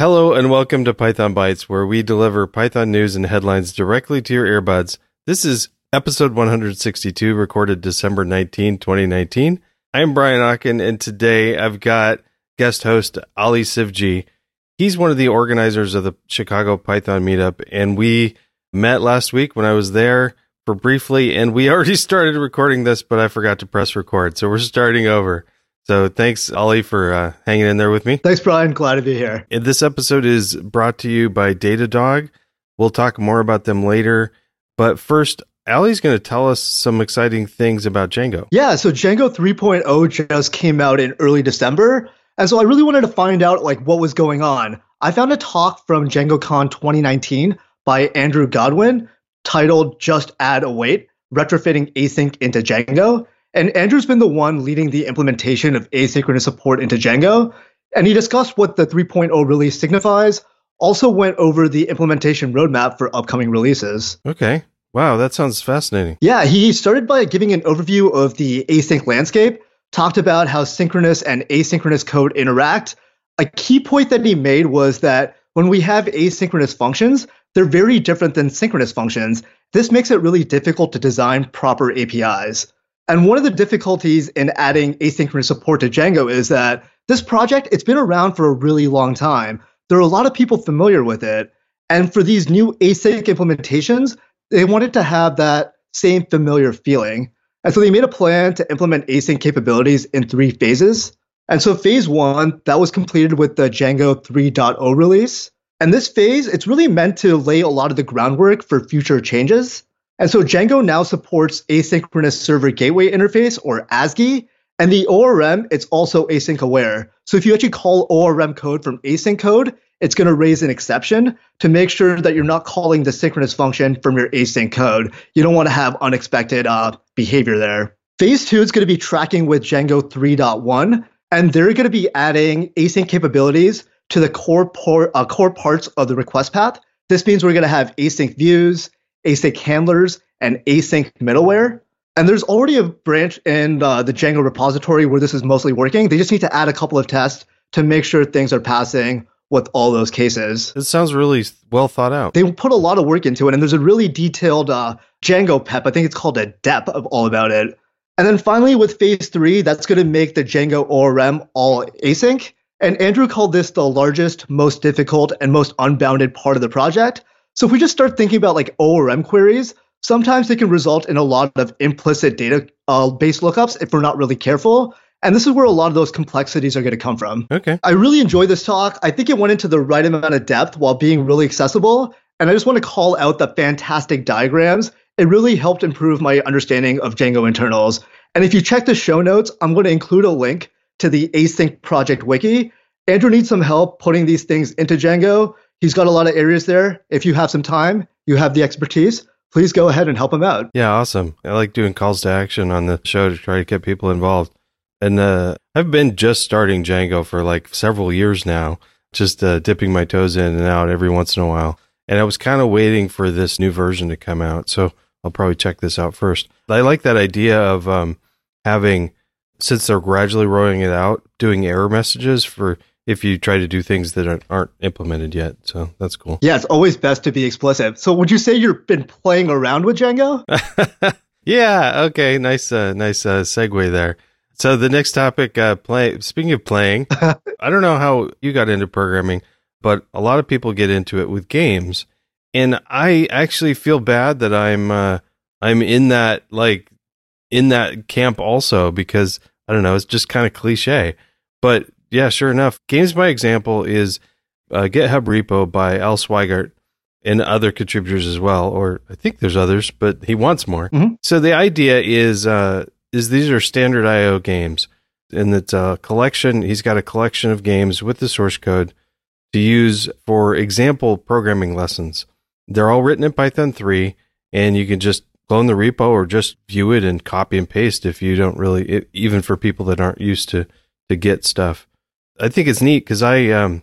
Hello and welcome to Python Bytes, where we deliver Python news and headlines directly to your earbuds. This is episode 162, recorded December 19, 2019. I'm Brian Okken, and today I've got guest host Aly Sivji. He's one of the organizers of the Chicago Python meetup, and we met last week when I was there for briefly, and we already started recording this, but I forgot to press record. So we're starting over. So thanks, Aly, for uh, hanging in there with me. Thanks, Brian. Glad to be here. And this episode is brought to you by Datadog. We'll talk more about them later. But first, Aly's going to tell us some exciting things about Django. Yeah, so Django 3.0 just came out in early December. And so I really wanted to find out like what was going on. I found a talk from DjangoCon 2019 by Andrew Godwin titled Just Add Await, Retrofitting Async into Django. And Andrew's been the one leading the implementation of asynchronous support into Django. And he discussed what the 3.0 release signifies, also went over the implementation roadmap for upcoming releases. Okay. Wow, that sounds fascinating. Yeah, he started by giving an overview of the async landscape, talked about how synchronous and asynchronous code interact. A key point that he made was that when we have asynchronous functions, they're very different than synchronous functions. This makes it really difficult to design proper APIs. And one of the difficulties in adding asynchronous support to Django is that this project, it's been around for a really long time. There are a lot of people familiar with it. And for these new async implementations, they wanted to have that same familiar feeling. And so they made a plan to implement async capabilities in three phases. And so phase one, that was completed with the Django 3.0 release. And this phase, it's really meant to lay a lot of the groundwork for future changes. And so Django now supports asynchronous server gateway interface or ASGI. And the ORM, it's also async aware. So if you actually call ORM code from async code, it's going to raise an exception to make sure that you're not calling the synchronous function from your async code. You don't want to have unexpected uh, behavior there. Phase two is going to be tracking with Django 3.1, and they're going to be adding async capabilities to the core, por- uh, core parts of the request path. This means we're going to have async views, async handlers, and async middleware. And there's already a branch in uh, the Django repository where this is mostly working. They just need to add a couple of tests to make sure things are passing with all those cases. It sounds really well thought out. They put a lot of work into it, and there's a really detailed uh, Django PEP. I think it's called a DEP of all about it. And then finally, with phase three, that's going to make the Django ORM all async. And Andrew called this the largest, most difficult, and most unbounded part of the project. So if we just start thinking about like ORM queries, sometimes they can result in a lot of implicit data uh, based lookups if we're not really careful. And this is where a lot of those complexities are going to come from. Okay. I really enjoyed this talk. I think it went into the right amount of depth while being really accessible. And I just want to call out the fantastic diagrams. It really helped improve my understanding of Django internals. And if you check the show notes, I'm going to include a link to the async project wiki. Andrew needs some help putting these things into Django. He's got a lot of areas there. If you have some time, you have the expertise, please go ahead and help him out. Yeah, awesome. I like doing calls to action on the show to try to get people involved. And uh, I've been just starting Django for like several years now, just uh, dipping my toes in and out every once in a while. And I was kind of waiting for this new version to come out. So I'll probably check this out first. I like that idea of um, having, since they're gradually rolling it out, doing error messages for if you try to do things that aren't, aren't implemented yet. So that's cool. Yeah, it's always best to be explicit. So would you say you've been playing around with Django? yeah. Okay. Nice. Uh, nice uh, segue there. So the next topic, uh, play. Speaking of playing, I don't know how you got into programming, but a lot of people get into it with games, and I actually feel bad that I'm uh, I'm in that like in that camp also because I don't know, it's just kind of cliche, but yeah, sure enough, games by example is uh, GitHub repo by Al Sweigart and other contributors as well, or I think there's others, but he wants more. Mhm. So the idea is uh, is these are standard IO games, and it's a collection. He's got a collection of games with the source code to use for example programming lessons. They're all written in Python 3, and you can just clone the repo or just view it and copy and paste if you don't really, even for people that aren't used to to Git stuff. I think it's neat because I um,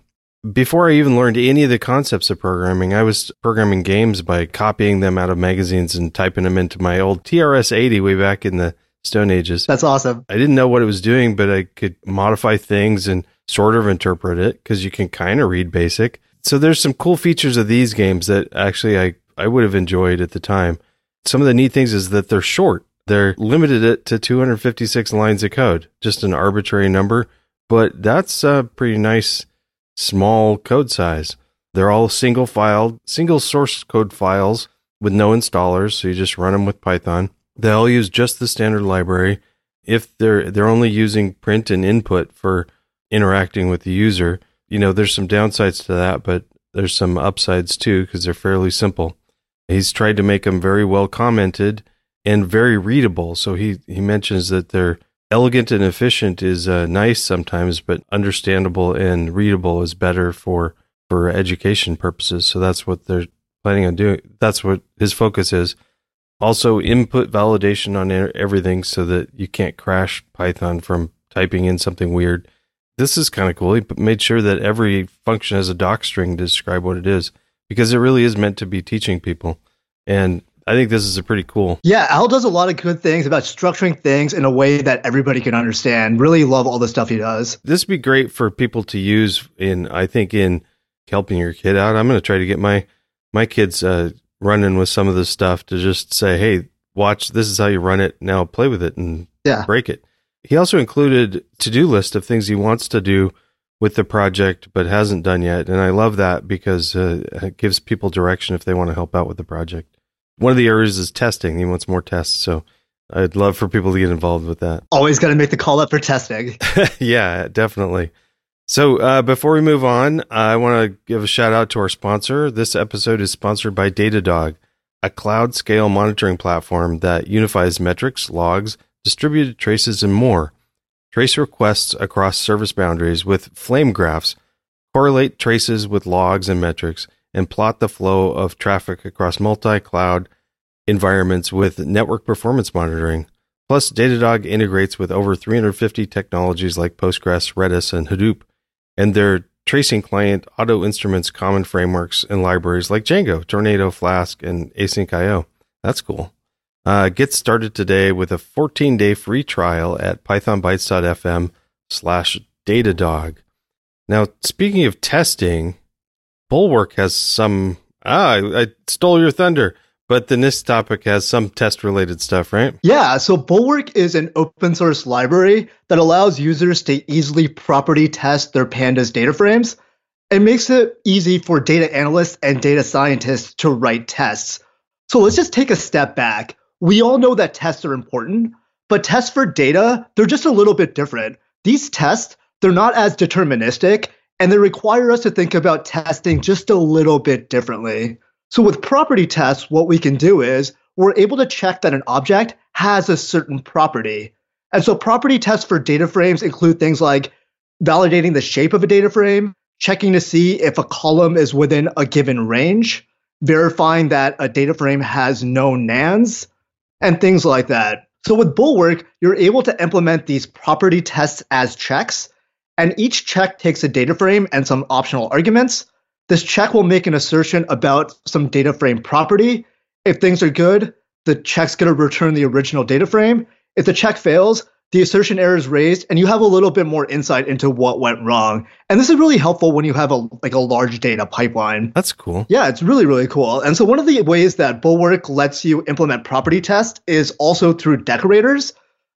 before I even learned any of the concepts of programming, I was programming games by copying them out of magazines and typing them into my old TRS 80 way back in the Stone Ages. That's awesome. I didn't know what it was doing, but I could modify things and sort of interpret it because you can kind of read basic. So there's some cool features of these games that actually I, I would have enjoyed at the time. Some of the neat things is that they're short. They're limited it to 256 lines of code, just an arbitrary number, but that's a pretty nice small code size. They're all single filed, single source code files with no installers, so you just run them with Python. They all use just the standard library. If they're they're only using print and input for interacting with the user, you know, there's some downsides to that, but there's some upsides too because they're fairly simple. He's tried to make them very well commented and very readable. So he he mentions that they're elegant and efficient is uh, nice sometimes, but understandable and readable is better for for education purposes. So that's what they're planning on doing. That's what his focus is. Also, input validation on everything so that you can't crash Python from typing in something weird. This is kind of cool. He made sure that every function has a doc string to describe what it is because it really is meant to be teaching people. And I think this is a pretty cool. Yeah, Al does a lot of good things about structuring things in a way that everybody can understand. Really love all the stuff he does. This would be great for people to use in, I think, in helping your kid out. I'm going to try to get my my kids uh, running with some of this stuff to just say, "Hey, watch. This is how you run it. Now play with it and yeah. break it." He also included to-do list of things he wants to do with the project but hasn't done yet, and I love that because uh, it gives people direction if they want to help out with the project one of the areas is testing. He wants more tests. So I'd love for people to get involved with that. Always got to make the call up for testing. yeah, definitely. So uh, before we move on, I want to give a shout out to our sponsor. This episode is sponsored by Datadog, a cloud scale monitoring platform that unifies metrics, logs, distributed traces, and more. Trace requests across service boundaries with flame graphs, correlate traces with logs and metrics and plot the flow of traffic across multi cloud environments with network performance monitoring. Plus, Datadog integrates with over 350 technologies like Postgres, Redis, and Hadoop, and their tracing client auto instruments common frameworks and libraries like Django, Tornado, Flask, and asyncio. That's cool. Uh, get started today with a 14 day free trial at pythonbytes.fm slash datadog. Now, speaking of testing, Bulwark has some. Ah, I, I stole your thunder. But the next topic has some test related stuff, right? Yeah. So Bulwark is an open source library that allows users to easily property test their pandas data frames. It makes it easy for data analysts and data scientists to write tests. So let's just take a step back. We all know that tests are important, but tests for data, they're just a little bit different. These tests, they're not as deterministic and they require us to think about testing just a little bit differently. So with property tests, what we can do is we're able to check that an object has a certain property. And so property tests for data frames include things like validating the shape of a data frame, checking to see if a column is within a given range, verifying that a data frame has no nans, and things like that. So with Bulwark, you're able to implement these property tests as checks and each check takes a data frame and some optional arguments. This check will make an assertion about some data frame property. If things are good, the check's going to return the original data frame. If the check fails, the assertion error is raised and you have a little bit more insight into what went wrong. And this is really helpful when you have a like a large data pipeline. That's cool. Yeah, it's really really cool. And so one of the ways that Bulwark lets you implement property test is also through decorators.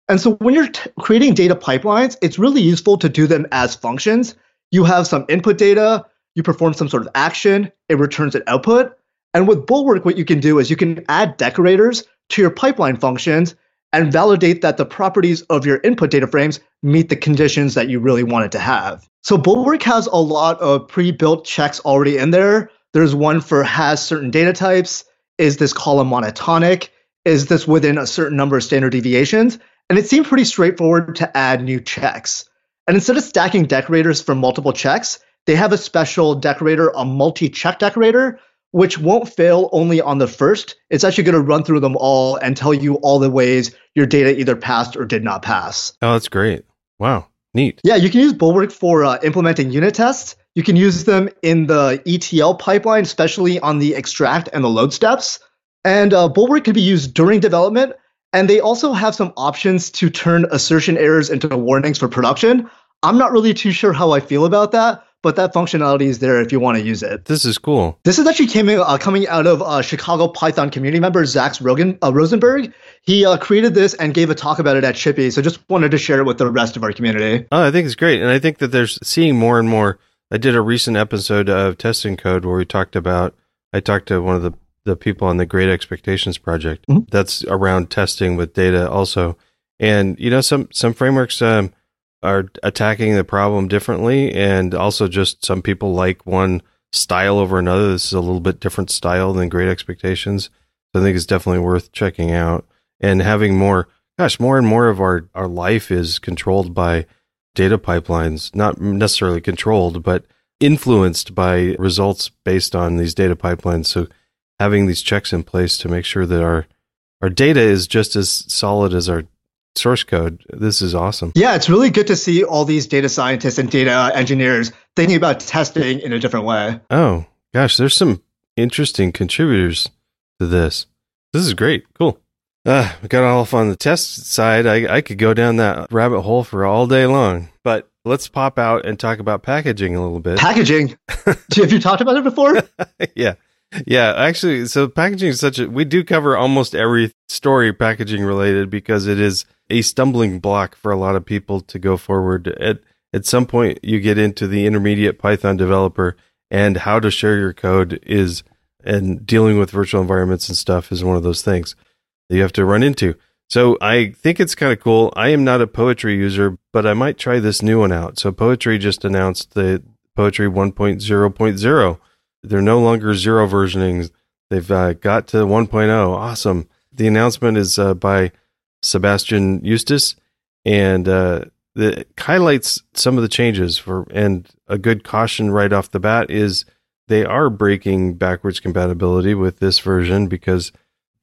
And so when you're t- creating data pipelines, it's really useful to do them as functions. You have some input data, you perform some sort of action, it returns an output. And with Bulwark, what you can do is you can add decorators to your pipeline functions and validate that the properties of your input data frames meet the conditions that you really wanted to have. So Bulwark has a lot of pre-built checks already in there. There's one for has certain data types. Is this column monotonic? Is this within a certain number of standard deviations? And it seemed pretty straightforward to add new checks. And instead of stacking decorators for multiple checks, they have a special decorator, a multi check decorator, which won't fail only on the first. It's actually going to run through them all and tell you all the ways your data either passed or did not pass. Oh, that's great. Wow. Neat. Yeah, you can use Bulwark for uh, implementing unit tests. You can use them in the ETL pipeline, especially on the extract and the load steps. And uh, Bulwark can be used during development, and they also have some options to turn assertion errors into warnings for production. I'm not really too sure how I feel about that, but that functionality is there if you want to use it. This is cool. This is actually came in, uh, coming out of uh, Chicago Python community member Zach Rogan, uh, Rosenof. He uh, created this and gave a talk about it at ChiPy, so just wanted to share it with the rest of our community. Oh, I think it's great, and I think that there's seeing more and more. I did a recent episode of Testing Code where we talked about. I talked to one of the the people on the Great Expectations project. Mhm. That's around testing with data also, and you know some some frameworks. Um, are attacking the problem differently and also just some people like one style over another this is a little bit different style than great expectations so i think it's definitely worth checking out and having more gosh more and more of our our life is controlled by data pipelines not necessarily controlled but influenced by results based on these data pipelines so having these checks in place to make sure that our our data is just as solid as our source code. This is awesome. Yeah, it's really good to see all these data scientists and data engineers thinking about testing in a different way. Oh, gosh, there's some interesting contributors to this. This is great. Cool. Uh, we got off on the test side. I, I could go down that rabbit hole for all day long, but let's pop out and talk about packaging a little bit. Packaging. Have you talked about it before? yeah. Yeah, actually, so packaging is such a we do cover almost every story packaging related because it is a stumbling block for a lot of people to go forward. At at some point you get into the intermediate Python developer and how to share your code is and dealing with virtual environments and stuff is one of those things that you have to run into. So I think it's kind of cool. I am not a poetry user, but I might try this new one out. So poetry just announced the poetry 1.0.0 they're no longer zero versionings. They've uh, got to 1.0. Awesome. The announcement is uh, by Sébastien Eustace, and uh, it highlights some of the changes. For and a good caution right off the bat is they are breaking backwards compatibility with this version because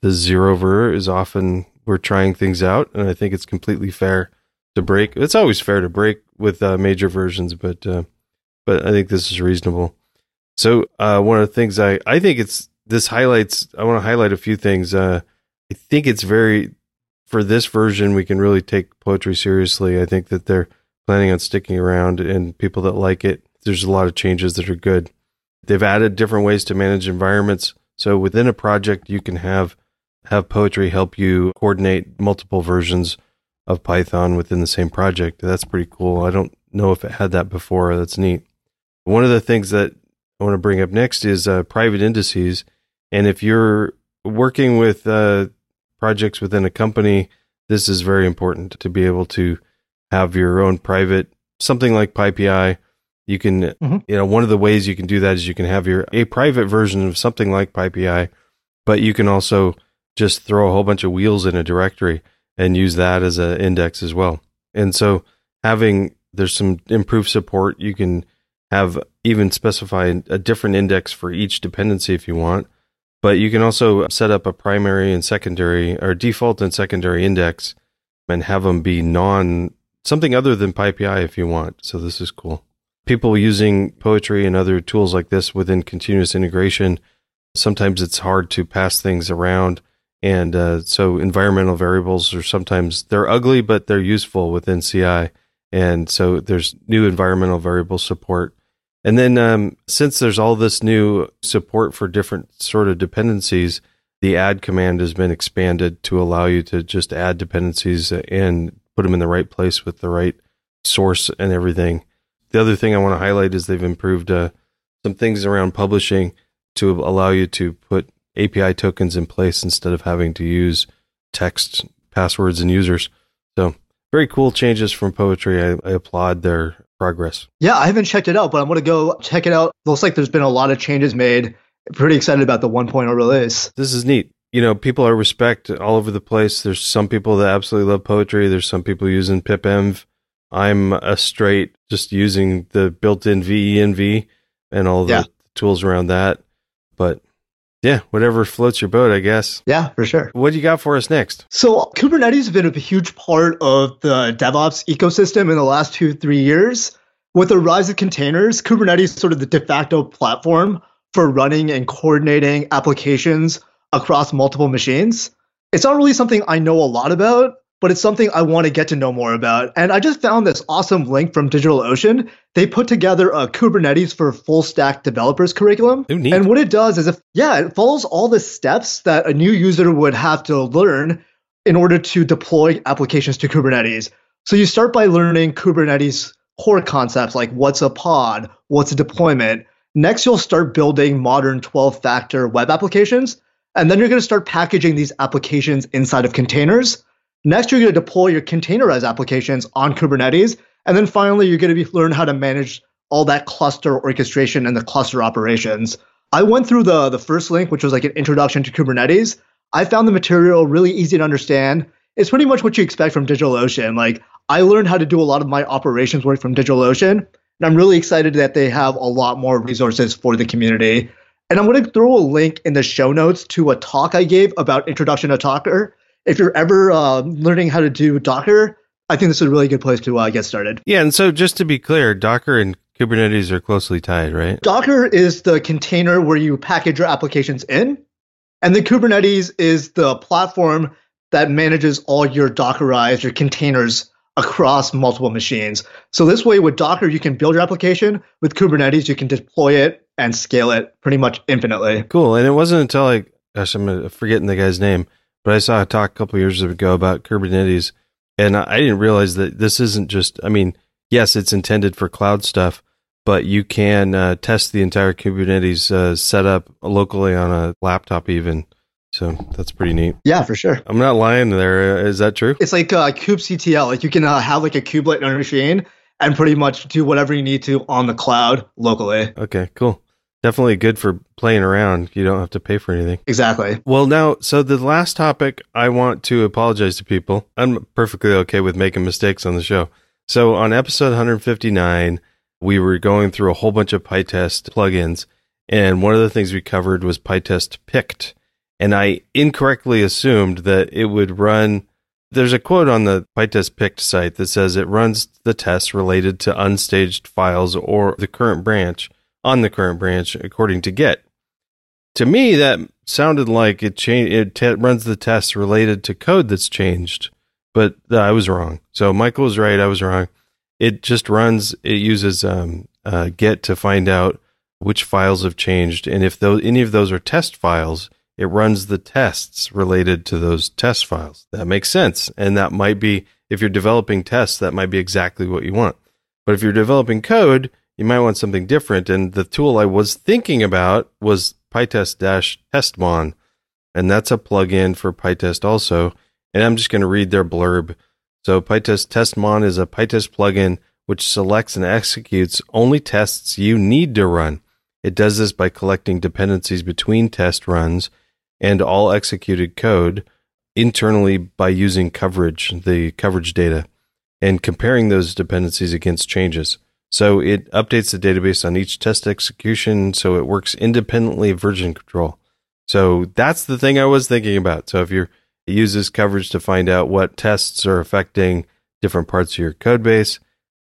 the zero ver is often we're trying things out, and I think it's completely fair to break. It's always fair to break with uh, major versions, but uh, but I think this is reasonable. So uh, one of the things I I think it's this highlights. I want to highlight a few things. Uh, I think it's very for this version we can really take poetry seriously. I think that they're planning on sticking around, and people that like it. There's a lot of changes that are good. They've added different ways to manage environments. So within a project, you can have have poetry help you coordinate multiple versions of Python within the same project. That's pretty cool. I don't know if it had that before. That's neat. One of the things that I want to bring up next is uh, private indices. And if you're working with uh, projects within a company, this is very important to be able to have your own private something like PyPI. You can, Mhm. you know, one of the ways you can do that is you can have your a private version of something like PyPI, but you can also just throw a whole bunch of wheels in a directory and use that as an index as well. And so having there's some improved support. You can have even specify a different index for each dependency if you want. But you can also set up a primary and secondary or default and secondary index and have them be non something other than PyPI if you want. So this is cool. People using poetry and other tools like this within continuous integration, sometimes it's hard to pass things around. And uh, so environmental variables are sometimes they're ugly, but they're useful within CI. And so there's new environmental variable support. And then um, since there's all this new support for different sort of dependencies, the add command has been expanded to allow you to just add dependencies and put them in the right place with the right source and everything. The other thing I want to highlight is they've improved uh, some things around publishing to allow you to put API tokens in place instead of having to use text, passwords, and users. So very cool changes from Poetry. I, I applaud their progress. Yeah, I haven't checked it out, but I'm going to go check it out. Looks like there's been a lot of changes made. Pretty excited about the 1.0 release. This is neat. You know, people are respect all over the place. There's some people that absolutely love poetry. There's some people using pipenv. I'm a straight just using the built-in VENV and all the Yeah. tools around that. But yeah, whatever floats your boat, I guess. Yeah, for sure. What do you got for us next? So Kubernetes has been a huge part of the DevOps ecosystem in the last two, three years. With the rise of containers, Kubernetes is sort of the de facto platform for running and coordinating applications across multiple machines. It's not really something I know a lot about, but it's something I want to get to know more about. And I just found this awesome link from DigitalOcean. They put together a Kubernetes for full stack developers curriculum. Ooh. And what it does is, if, yeah, it follows all the steps that a new user would have to learn in order to deploy applications to Kubernetes. So you start by learning Kubernetes core concepts like what's a pod, what's a deployment. Next, you'll start building modern 12 factor web applications. And then you're going to start packaging these applications inside of containers. Next, you're going to deploy your containerized applications on Kubernetes. And then finally, you're going to be, learn how to manage all that cluster orchestration and the cluster operations. I went through the, the first link, which was like an introduction to Kubernetes. I found the material really easy to understand. It's pretty much what you expect from DigitalOcean. Like, I learned how to do a lot of my operations work from DigitalOcean. And I'm really excited that they have a lot more resources for the community. And I'm going to throw a link in the show notes to a talk I gave about introduction to Docker if you're ever uh, learning how to do Docker, I think this is a really good place to uh, get started. Yeah, and so just to be clear, Docker and Kubernetes are closely tied, right? Docker is the container where you package your applications in, and then Kubernetes is the platform that manages all your Dockerized, your containers across multiple machines. So this way, with Docker, you can build your application. With Kubernetes, you can deploy it and scale it pretty much infinitely. Cool. And it wasn't until I, gosh, I'm forgetting the guy's name but I saw a talk a couple years ago about Kubernetes, and I didn't realize that this isn't just. I mean, yes, it's intended for cloud stuff, but you can uh, test the entire Kubernetes uh, setup locally on a laptop, even. So that's pretty neat. Yeah, for sure. I'm not lying there. Is that true? It's like uh, kubectl. Like you can uh, have like a kubelet on your machine and pretty much do whatever you need to on the cloud locally. Okay, cool definitely good for playing around. You don't have to pay for anything. Exactly. Well, now, so the last topic, I want to apologize to people. I'm perfectly okay with making mistakes on the show. So on episode 159, we were going through a whole bunch of PyTest plugins, and one of the things we covered was PyTest picked. And I incorrectly assumed that it would run. There's a quote on the PyTest picked site that says it runs the tests related to unstaged files or the current branch on the current branch according to Git. To me, that sounded like it it runs the tests related to code that's changed, but uh, I was wrong. So Michael was right. I was wrong. It just runs. It uses um, uh, Git to find out which files have changed, and if those any of those are test files, it runs the tests related to those test files. That makes sense, and that might be if you're developing tests, that might be exactly what you want. But if you're developing code, you might want something different. And the tool I was thinking about was PyTest Testmon, and that's a plugin for PyTest also. And I'm just going to read their blurb. So PyTest Testmon is a PyTest plugin which selects and executes only tests you need to run. It does this by collecting dependencies between test runs and all executed code internally by using coverage, the coverage data, and comparing those dependencies against changes. So it updates the database on each test execution so it works independently of version control. So that's the thing I was thinking about. So if you use this coverage to find out what tests are affecting different parts of your code base,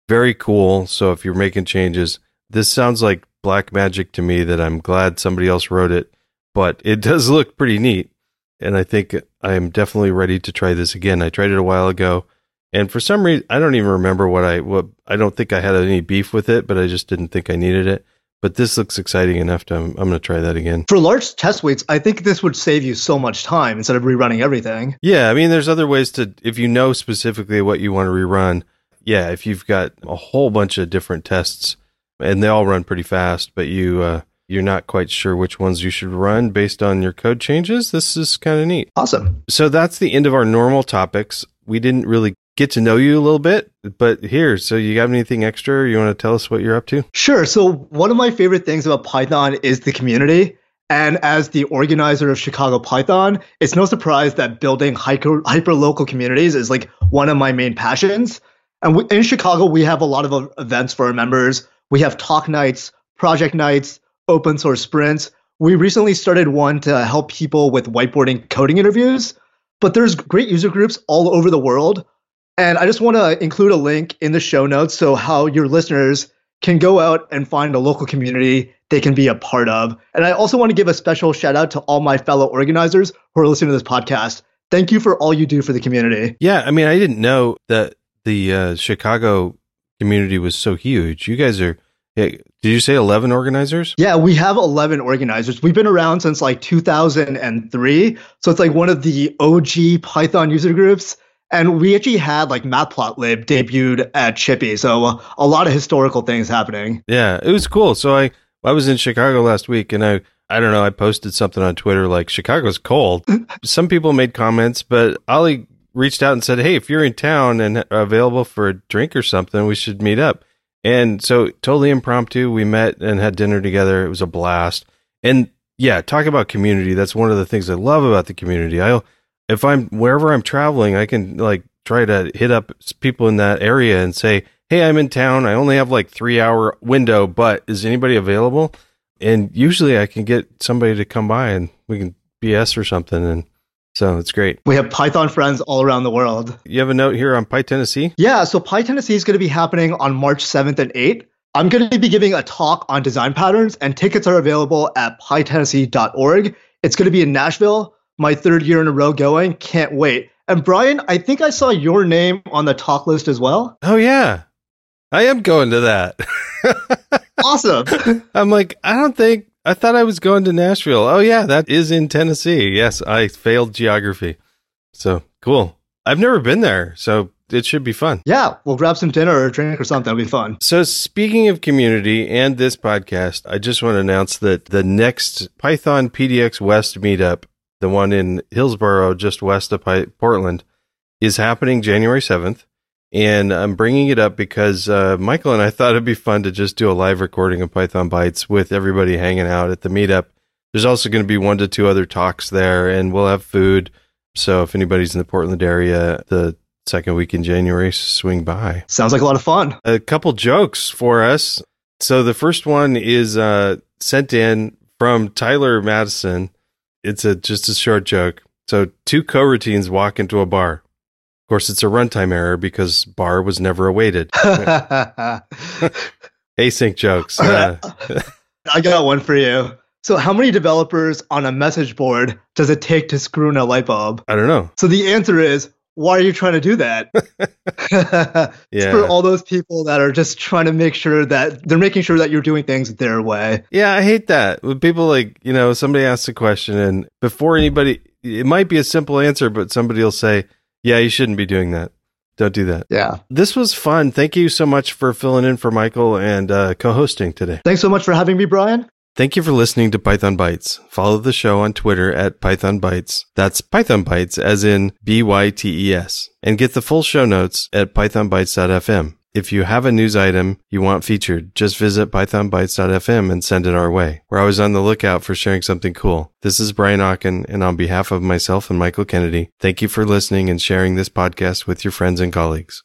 very cool. So if you're making changes, this sounds like black magic to me that I'm glad somebody else wrote it, but it does look pretty neat. And I think I am definitely ready to try this again. I tried it a while ago. And for some reason, I don't even remember what I what I don't think I had any beef with it, but I just didn't think I needed it. But this looks exciting enough to I'm, I'm going to try that again. For large test weights, I think this would save you so much time instead of rerunning everything. Yeah, I mean, there's other ways to if you know specifically what you want to rerun. Yeah, if you've got a whole bunch of different tests and they all run pretty fast, but you uh, you're not quite sure which ones you should run based on your code changes, this is kind of neat. Awesome. So that's the end of our normal topics. We didn't really get to know you a little bit. But here, so you got anything extra? You want to tell us what you're up to? Sure. So one of my favorite things about Python is the community. And as the organizer of Chicago Python, it's no surprise that building hyper local communities is like one of my main passions. And we, in Chicago, we have a lot of events for our members. We have talk nights, project nights, open source sprints. We recently started one to help people with whiteboarding coding interviews. But there's great user groups all over the world and I just want to include a link in the show notes so how your listeners can go out and find a local community they can be a part of. And I also want to give a special shout out to all my fellow organizers who are listening to this podcast. Thank you for all you do for the community. Yeah, I mean, I didn't know that the uh, Chicago community was so huge. You guys are. Did you say 11 organizers? Yeah, we have 11 organizers. We've been around since like 2003. So it's like one of the OG Python user groups. And we actually had like Matplotlib debuted at ChiPy. So a lot of historical things happening. Yeah, it was cool. So I, I was in Chicago last week and I, I don't know, I posted something on Twitter like Chicago's cold. Some people made comments, but Ollie reached out and said, Hey, if you're in town and available for a drink or something, we should meet up. And so totally impromptu, we met and had dinner together. It was a blast. And yeah, talk about community. That's one of the things I love about the community. I'll, if I'm wherever I'm traveling, I can like try to hit up people in that area and say, Hey, I'm in town. I only have like three hour window, but is anybody available? And usually I can get somebody to come by and we can BS or something. And so it's great. We have Python friends all around the world. You have a note here on PyTennessee? Yeah, so PyTennessee is going to be happening on March 7th and 8th. I'm going to be giving a talk on design patterns, and tickets are available at pytennessee.org. It's going to be in Nashville, my third year in a row going. Can't wait. And Brian, I think I saw your name on the talk list as well. Oh, yeah. I am going to that. awesome. I'm like, I don't think I thought I was going to Nashville. Oh yeah, that is in Tennessee. Yes, I failed geography. So cool. I've never been there, so it should be fun. Yeah, we'll grab some dinner or a drink or something. It'll be fun. So speaking of community and this podcast, I just want to announce that the next Python PDX West meetup, the one in Hillsboro, just west of Portland, is happening January 7th. And I'm bringing it up because uh, Michael and I thought it'd be fun to just do a live recording of Python Bytes with everybody hanging out at the meetup. There's also going to be one to two other talks there, and we'll have food. So if anybody's in the Portland area, the second week in January, swing by. Sounds like a lot of fun. A couple jokes for us. So the first one is uh, sent in from Tyler Madison. It's a just a short joke. So two coroutines walk into a bar Of course, it's a runtime error because bar was never awaited. Async jokes. Uh, I got one for you. So, how many developers on a message board does it take to screw in a light bulb? I don't know. So, the answer is why are you trying to do that? yeah. for all those people that are just trying to make sure that they're making sure that you're doing things their way. Yeah, I hate that. When people like, you know, somebody asks a question and before anybody, it might be a simple answer, but somebody will say, yeah, you shouldn't be doing that. Don't do that. Yeah. This was fun. Thank you so much for filling in for Michael and uh, co hosting today. Thanks so much for having me, Brian. Thank you for listening to Python Bytes. Follow the show on Twitter at Python Bytes. That's Python Bytes as in B Y T E S. And get the full show notes at pythonbytes.fm. If you have a news item you want featured, just visit pythonbytes.fm and send it our way. We're always on the lookout for sharing something cool. This is Brian Okken, and on behalf of myself and Michael Kennedy, thank you for listening and sharing this podcast with your friends and colleagues.